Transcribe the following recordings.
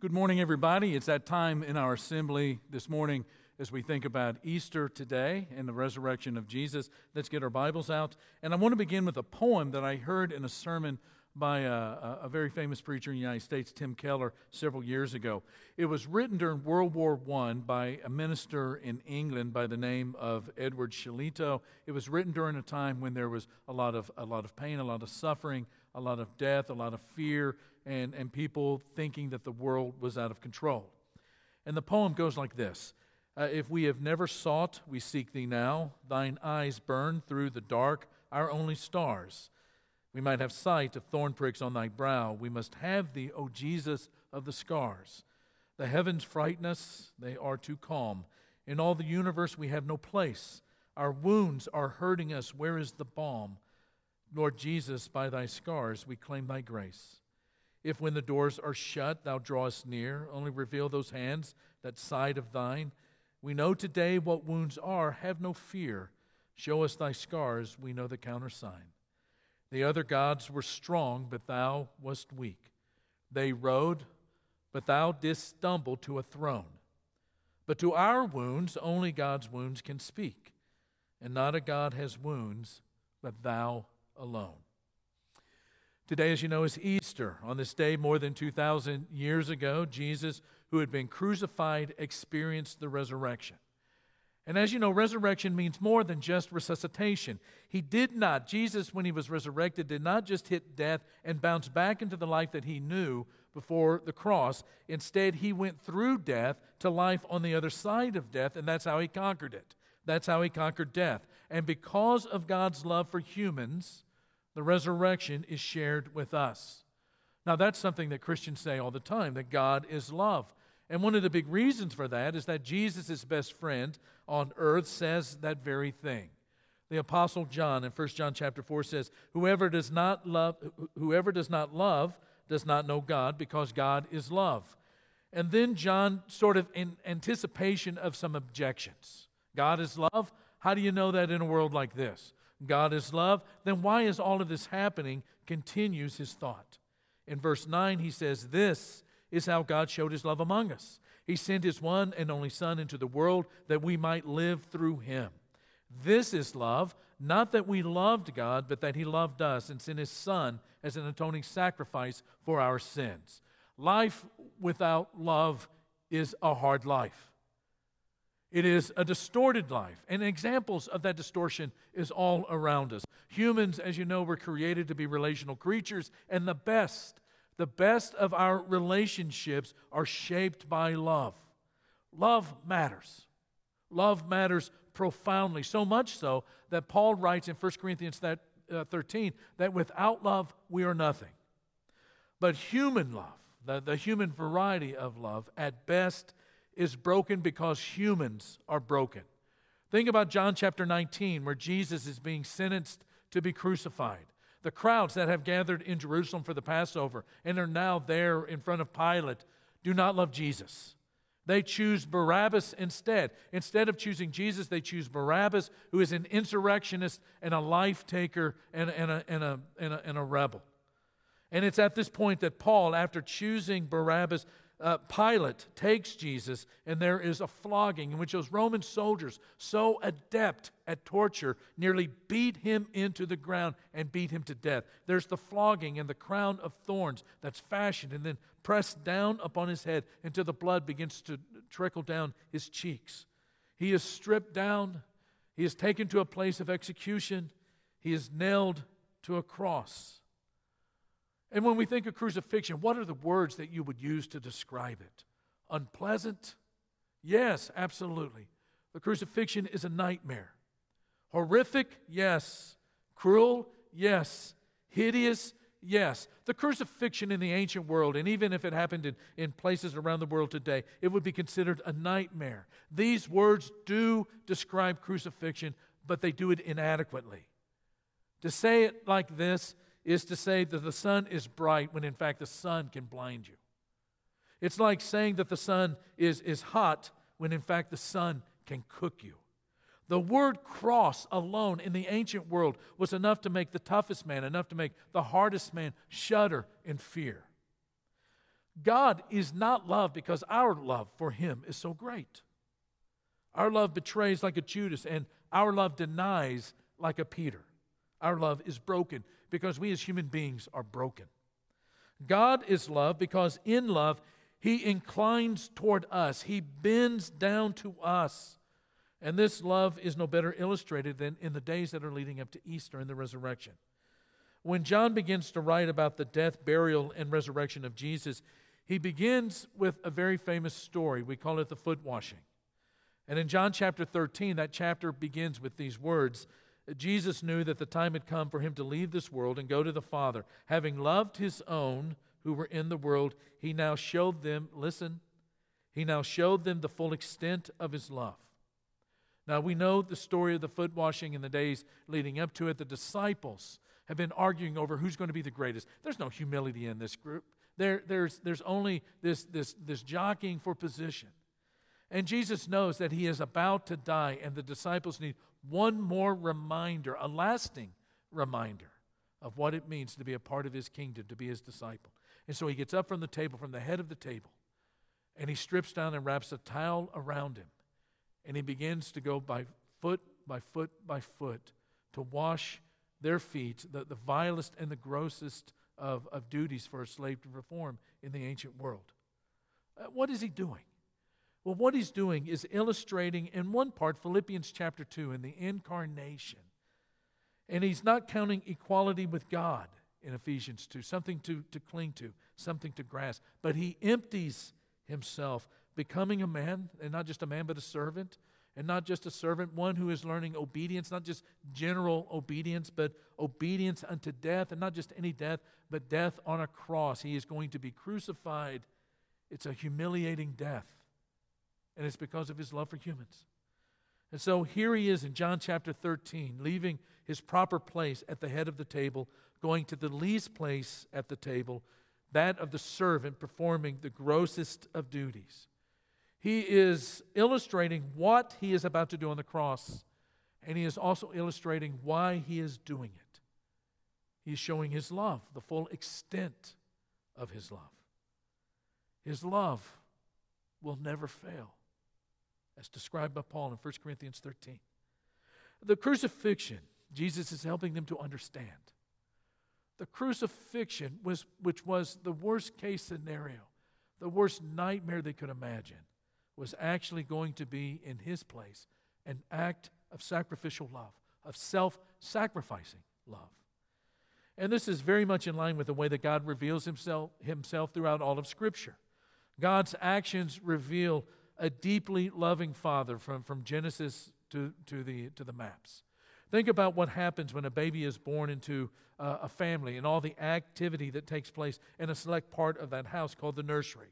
Good morning, everybody. It's that time in our assembly this morning as we think about Easter today and the resurrection of Jesus. Let's get our Bibles out. And I want to begin with a poem that I heard in a sermon by a, a, very famous preacher in the United States, Tim Keller, several years ago. It was written during World War I by a minister in England by the name of Edward Shillito. It was written during a time when there was a lot of, a lot of pain, a lot of suffering, a lot of death, a lot of fear, and, and people thinking that the world was out of control. And the poem goes like this uh, If we have never sought, we seek thee now. Thine eyes burn through the dark, our only stars. We might have sight of thorn pricks on thy brow. We must have thee, O Jesus of the scars. The heavens frighten us, they are too calm. In all the universe we have no place. Our wounds are hurting us. Where is the balm? Lord Jesus, by thy scars we claim thy grace. If when the doors are shut, thou drawest near, only reveal those hands, that side of thine. We know today what wounds are, have no fear. Show us thy scars, we know the countersign. The other gods were strong, but thou wast weak. They rode, but thou didst stumble to a throne. But to our wounds, only God's wounds can speak. And not a God has wounds, but thou alone. Today, as you know, is Easter. On this day, more than 2,000 years ago, Jesus, who had been crucified, experienced the resurrection. And as you know, resurrection means more than just resuscitation. He did not, Jesus, when he was resurrected, did not just hit death and bounce back into the life that he knew before the cross. Instead, he went through death to life on the other side of death, and that's how he conquered it. That's how he conquered death. And because of God's love for humans, the resurrection is shared with us. Now, that's something that Christians say all the time that God is love. And one of the big reasons for that is that Jesus' best friend on earth says that very thing. The apostle John in 1 John chapter 4 says, "Whoever does not love whoever does not love does not know God because God is love." And then John sort of in anticipation of some objections. God is love? How do you know that in a world like this? God is love, then why is all of this happening? Continues his thought. In verse 9, he says, This is how God showed his love among us. He sent his one and only Son into the world that we might live through him. This is love, not that we loved God, but that he loved us and sent his Son as an atoning sacrifice for our sins. Life without love is a hard life. It is a distorted life. And examples of that distortion is all around us. Humans, as you know, were created to be relational creatures, and the best the best of our relationships are shaped by love. Love matters. Love matters profoundly, so much so that Paul writes in 1 Corinthians that, uh, 13 that without love we are nothing. But human love, the, the human variety of love, at best is broken because humans are broken. Think about John chapter 19, where Jesus is being sentenced to be crucified. The crowds that have gathered in Jerusalem for the Passover and are now there in front of Pilate do not love Jesus. They choose Barabbas instead. Instead of choosing Jesus, they choose Barabbas, who is an insurrectionist and a life taker and, and, a, and, a, and, a, and a rebel. And it's at this point that Paul, after choosing Barabbas, uh, Pilate takes Jesus, and there is a flogging in which those Roman soldiers, so adept at torture, nearly beat him into the ground and beat him to death. There's the flogging and the crown of thorns that's fashioned and then pressed down upon his head until the blood begins to trickle down his cheeks. He is stripped down, he is taken to a place of execution, he is nailed to a cross. And when we think of crucifixion, what are the words that you would use to describe it? Unpleasant? Yes, absolutely. The crucifixion is a nightmare. Horrific? Yes. Cruel? Yes. Hideous? Yes. The crucifixion in the ancient world, and even if it happened in, in places around the world today, it would be considered a nightmare. These words do describe crucifixion, but they do it inadequately. To say it like this is to say that the sun is bright when in fact the sun can blind you. It's like saying that the sun is, is hot when in fact the sun can cook you. The word cross alone in the ancient world was enough to make the toughest man, enough to make the hardest man shudder in fear. God is not love because our love for him is so great. Our love betrays like a Judas, and our love denies like a Peter. Our love is broken because we as human beings are broken. God is love because in love, he inclines toward us, he bends down to us. And this love is no better illustrated than in the days that are leading up to Easter and the resurrection. When John begins to write about the death, burial, and resurrection of Jesus, he begins with a very famous story. We call it the foot washing. And in John chapter 13, that chapter begins with these words Jesus knew that the time had come for him to leave this world and go to the Father. Having loved his own who were in the world, he now showed them, listen, he now showed them the full extent of his love. Now we know the story of the foot washing in the days leading up to it. The disciples have been arguing over who's going to be the greatest. There's no humility in this group. There, there's, there's only this, this, this jockeying for position. And Jesus knows that he is about to die, and the disciples need one more reminder, a lasting reminder of what it means to be a part of his kingdom, to be his disciple. And so he gets up from the table, from the head of the table, and he strips down and wraps a towel around him. And he begins to go by foot by foot by foot to wash their feet, the, the vilest and the grossest of, of duties for a slave to perform in the ancient world. Uh, what is he doing? Well, what he's doing is illustrating, in one part, Philippians chapter 2 in the incarnation. And he's not counting equality with God in Ephesians 2, something to, to cling to, something to grasp. But he empties himself, becoming a man, and not just a man, but a servant. And not just a servant, one who is learning obedience, not just general obedience, but obedience unto death, and not just any death, but death on a cross. He is going to be crucified. It's a humiliating death and it's because of his love for humans. And so here he is in John chapter 13, leaving his proper place at the head of the table, going to the least place at the table, that of the servant performing the grossest of duties. He is illustrating what he is about to do on the cross, and he is also illustrating why he is doing it. He's showing his love, the full extent of his love. His love will never fail as described by Paul in 1 Corinthians 13. The crucifixion, Jesus is helping them to understand. The crucifixion, was, which was the worst case scenario, the worst nightmare they could imagine, was actually going to be in his place an act of sacrificial love, of self sacrificing love. And this is very much in line with the way that God reveals himself, himself throughout all of Scripture. God's actions reveal a deeply loving father from, from Genesis to, to, the, to the maps. Think about what happens when a baby is born into uh, a family and all the activity that takes place in a select part of that house called the nursery.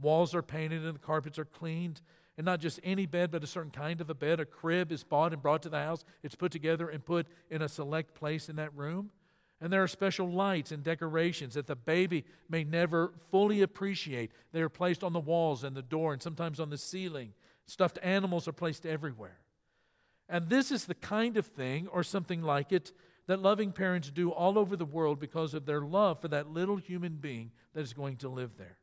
Walls are painted and the carpets are cleaned, and not just any bed, but a certain kind of a bed. A crib is bought and brought to the house. It's put together and put in a select place in that room. And there are special lights and decorations that the baby may never fully appreciate. They are placed on the walls and the door and sometimes on the ceiling. Stuffed animals are placed everywhere. And this is the kind of thing, or something like it, that loving parents do all over the world because of their love for that little human being that is going to live there.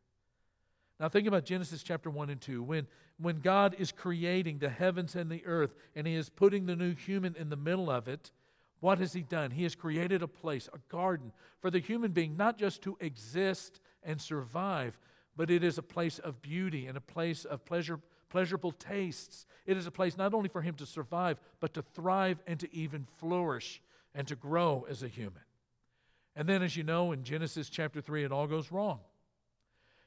Now, think about Genesis chapter 1 and 2. When, when God is creating the heavens and the earth, and He is putting the new human in the middle of it, what has He done? He has created a place, a garden for the human being, not just to exist and survive, but it is a place of beauty and a place of pleasure, pleasurable tastes. It is a place not only for him to survive, but to thrive and to even flourish and to grow as a human. And then, as you know, in Genesis chapter 3, it all goes wrong.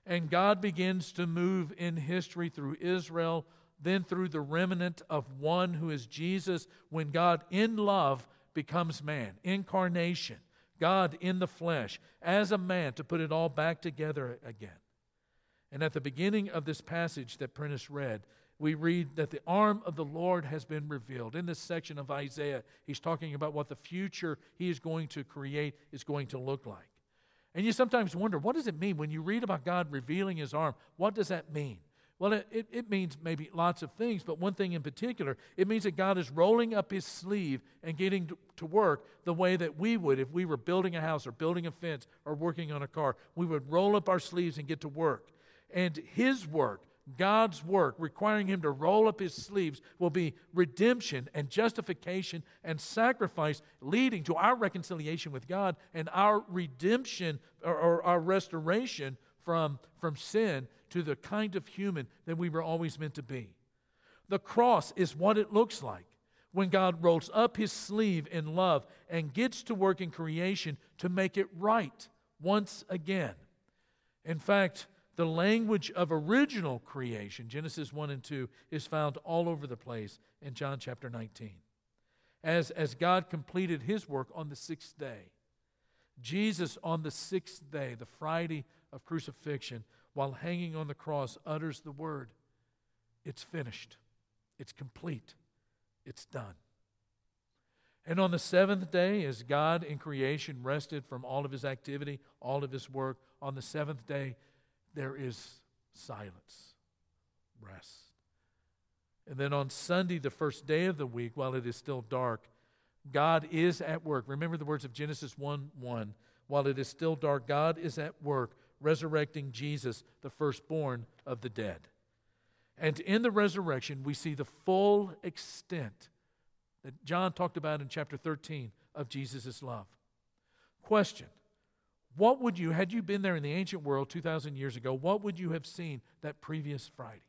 And God begins to move in history through Israel, then through the remnant of one who is Jesus, when God, in love, becomes man, incarnation, God in the flesh, as a man to put it all back together again. And at the beginning of this passage that Prentice read, we read that the arm of the Lord has been revealed. In this section of Isaiah, he's talking about what the future he is going to create is going to look like. And you sometimes wonder, what does it mean when you read about God revealing his arm? What does that mean? Well, it, it, it, means maybe lots of things, but one thing in particular, it means that God is rolling up his sleeve and getting to, work the way that we would if we were building a house or building a fence or working on a car. We would roll up our sleeves and get to work. And his work, God's work, requiring him to roll up his sleeves, will be redemption and justification and sacrifice, leading to our reconciliation with God and our redemption or, or our restoration from, from sin to the kind of human that we were always meant to be. The cross is what it looks like when God rolls up his sleeve in love and gets to work in creation to make it right once again. In fact, the language of original creation, Genesis 1 and 2, is found all over the place in John chapter 19. As, as God completed his work on the sixth day, Jesus on the sixth day, the Friday of crucifixion, while hanging on the cross, utters the word It's finished, it's complete, it's done. And on the seventh day, as God in creation rested from all of his activity, all of his work, on the seventh day, there is silence, rest. And then on Sunday, the first day of the week, while it is still dark, God is at work. Remember the words of Genesis 1 1. While it is still dark, God is at work resurrecting Jesus, the firstborn of the dead. And in the resurrection, we see the full extent that John talked about in chapter 13 of Jesus' love. Question What would you, had you been there in the ancient world 2,000 years ago, what would you have seen that previous Friday?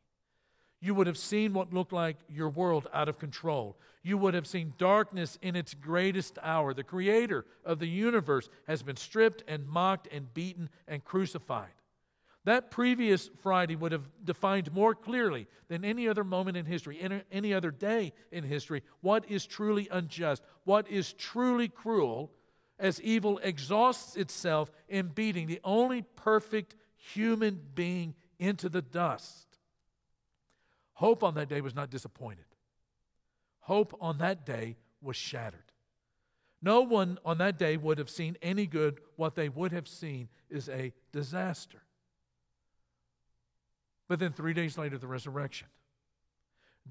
You would have seen what looked like your world out of control. You would have seen darkness in its greatest hour. The creator of the universe has been stripped and mocked and beaten and crucified. That previous Friday would have defined more clearly than any other moment in history, any other day in history, what is truly unjust, what is truly cruel, as evil exhausts itself in beating the only perfect human being into the dust. Hope on that day was not disappointed. Hope on that day was shattered. No one on that day would have seen any good. What they would have seen is a disaster. But then three days later, the resurrection.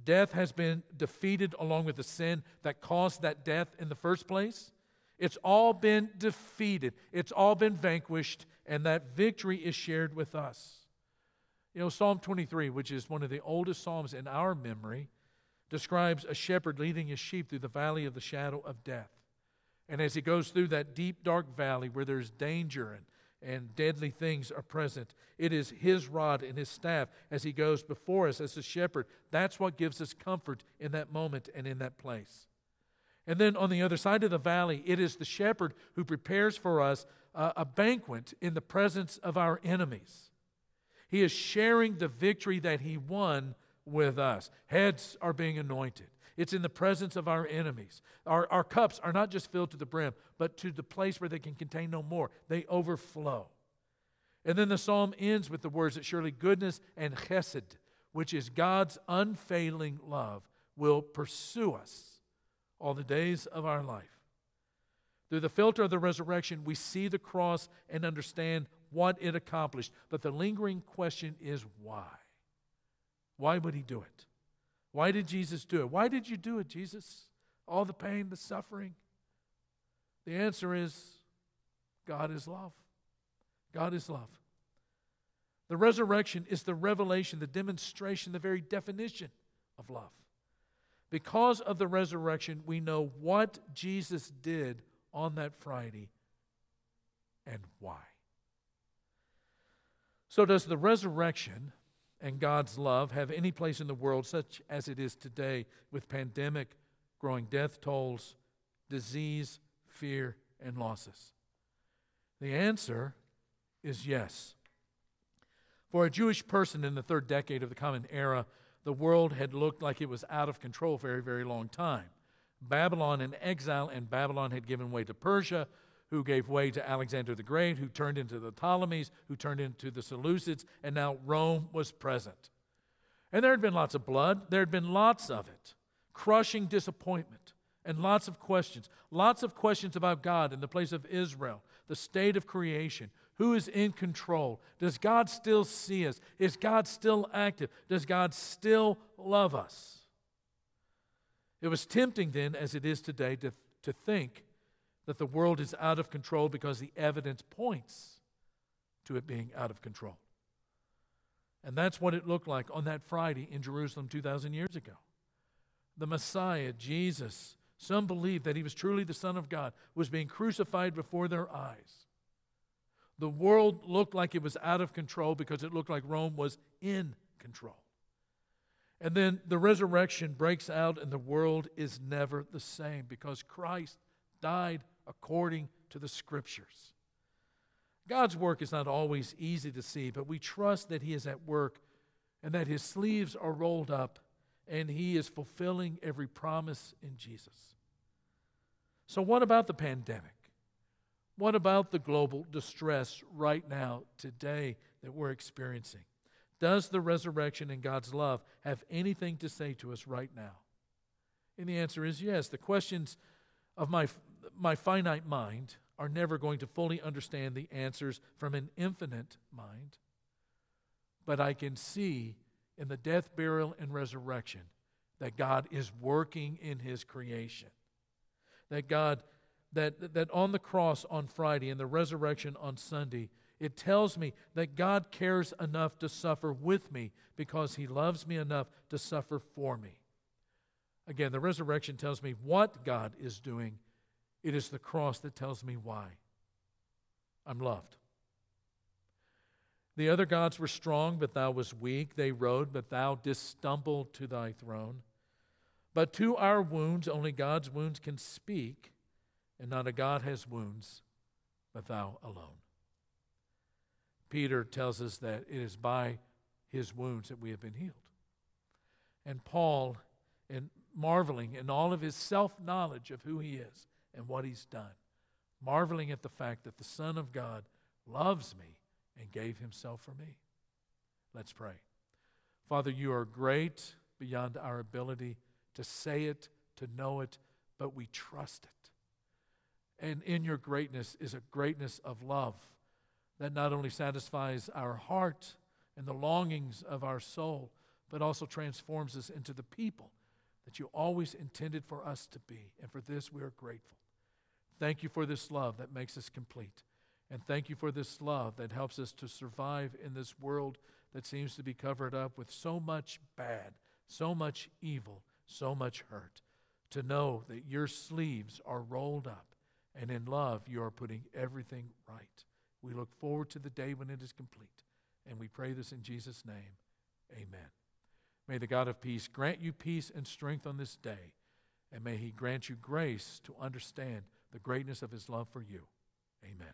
Death has been defeated along with the sin that caused that death in the first place. It's all been defeated, it's all been vanquished, and that victory is shared with us. You know, Psalm 23, which is one of the oldest Psalms in our memory, describes a shepherd leading his sheep through the valley of the shadow of death. And as he goes through that deep, dark valley where there's danger and, and deadly things are present, it is his rod and his staff as he goes before us as a shepherd. That's what gives us comfort in that moment and in that place. And then on the other side of the valley, it is the shepherd who prepares for us a, a banquet in the presence of our enemies. He is sharing the victory that he won with us. Heads are being anointed. It's in the presence of our enemies. Our, our cups are not just filled to the brim, but to the place where they can contain no more. They overflow. And then the psalm ends with the words that surely goodness and chesed, which is God's unfailing love, will pursue us all the days of our life. Through the filter of the resurrection, we see the cross and understand what it accomplished. But the lingering question is why? Why would he do it? Why did Jesus do it? Why did you do it, Jesus? All the pain, the suffering? The answer is God is love. God is love. The resurrection is the revelation, the demonstration, the very definition of love. Because of the resurrection, we know what Jesus did on that Friday and why. So, does the resurrection and God's love have any place in the world such as it is today with pandemic, growing death tolls, disease, fear, and losses? The answer is yes. For a Jewish person in the third decade of the Common Era, the world had looked like it was out of control for a very, very long time. Babylon in exile, and Babylon had given way to Persia, who gave way to Alexander the Great, who turned into the Ptolemies, who turned into the Seleucids, and now Rome was present. And there had been lots of blood, there had been lots of it, crushing disappointment, and lots of questions. Lots of questions about God in the place of Israel, the state of creation. Who is in control? Does God still see us? Is God still active? Does God still love us? It was tempting then, as it is today, to, to think that the world is out of control because the evidence points to it being out of control. And that's what it looked like on that Friday in Jerusalem 2,000 years ago. The Messiah, Jesus, some believed that he was truly the Son of God, was being crucified before their eyes. The world looked like it was out of control because it looked like Rome was in control. And then the resurrection breaks out, and the world is never the same because Christ died according to the scriptures. God's work is not always easy to see, but we trust that He is at work and that His sleeves are rolled up and He is fulfilling every promise in Jesus. So, what about the pandemic? What about the global distress right now, today, that we're experiencing? Does the resurrection and God's love have anything to say to us right now? And the answer is yes. The questions of my, my finite mind are never going to fully understand the answers from an infinite mind. But I can see in the death, burial, and resurrection that God is working in his creation. That God, that, that on the cross on Friday and the resurrection on Sunday, it tells me that God cares enough to suffer with me because he loves me enough to suffer for me. Again, the resurrection tells me what God is doing it is the cross that tells me why. I'm loved. The other gods were strong, but thou was weak. They rode, but thou didst stumble to thy throne. But to our wounds, only God's wounds can speak, and not a God has wounds, but thou alone. Peter tells us that it is by his wounds that we have been healed. And Paul, in marveling in all of his self knowledge of who he is, and what he's done, marveling at the fact that the Son of God loves me and gave himself for me. Let's pray. Father, you are great beyond our ability to say it, to know it, but we trust it. And in your greatness is a greatness of love that not only satisfies our heart and the longings of our soul, but also transforms us into the people that you always intended for us to be. And for this, we are grateful. Thank you for this love that makes us complete. And thank you for this love that helps us to survive in this world that seems to be covered up with so much bad, so much evil, so much hurt. To know that your sleeves are rolled up and in love you are putting everything right. We look forward to the day when it is complete. And we pray this in Jesus' name. Amen. May the God of peace grant you peace and strength on this day. And may he grant you grace to understand the greatness of his love for you. Amen.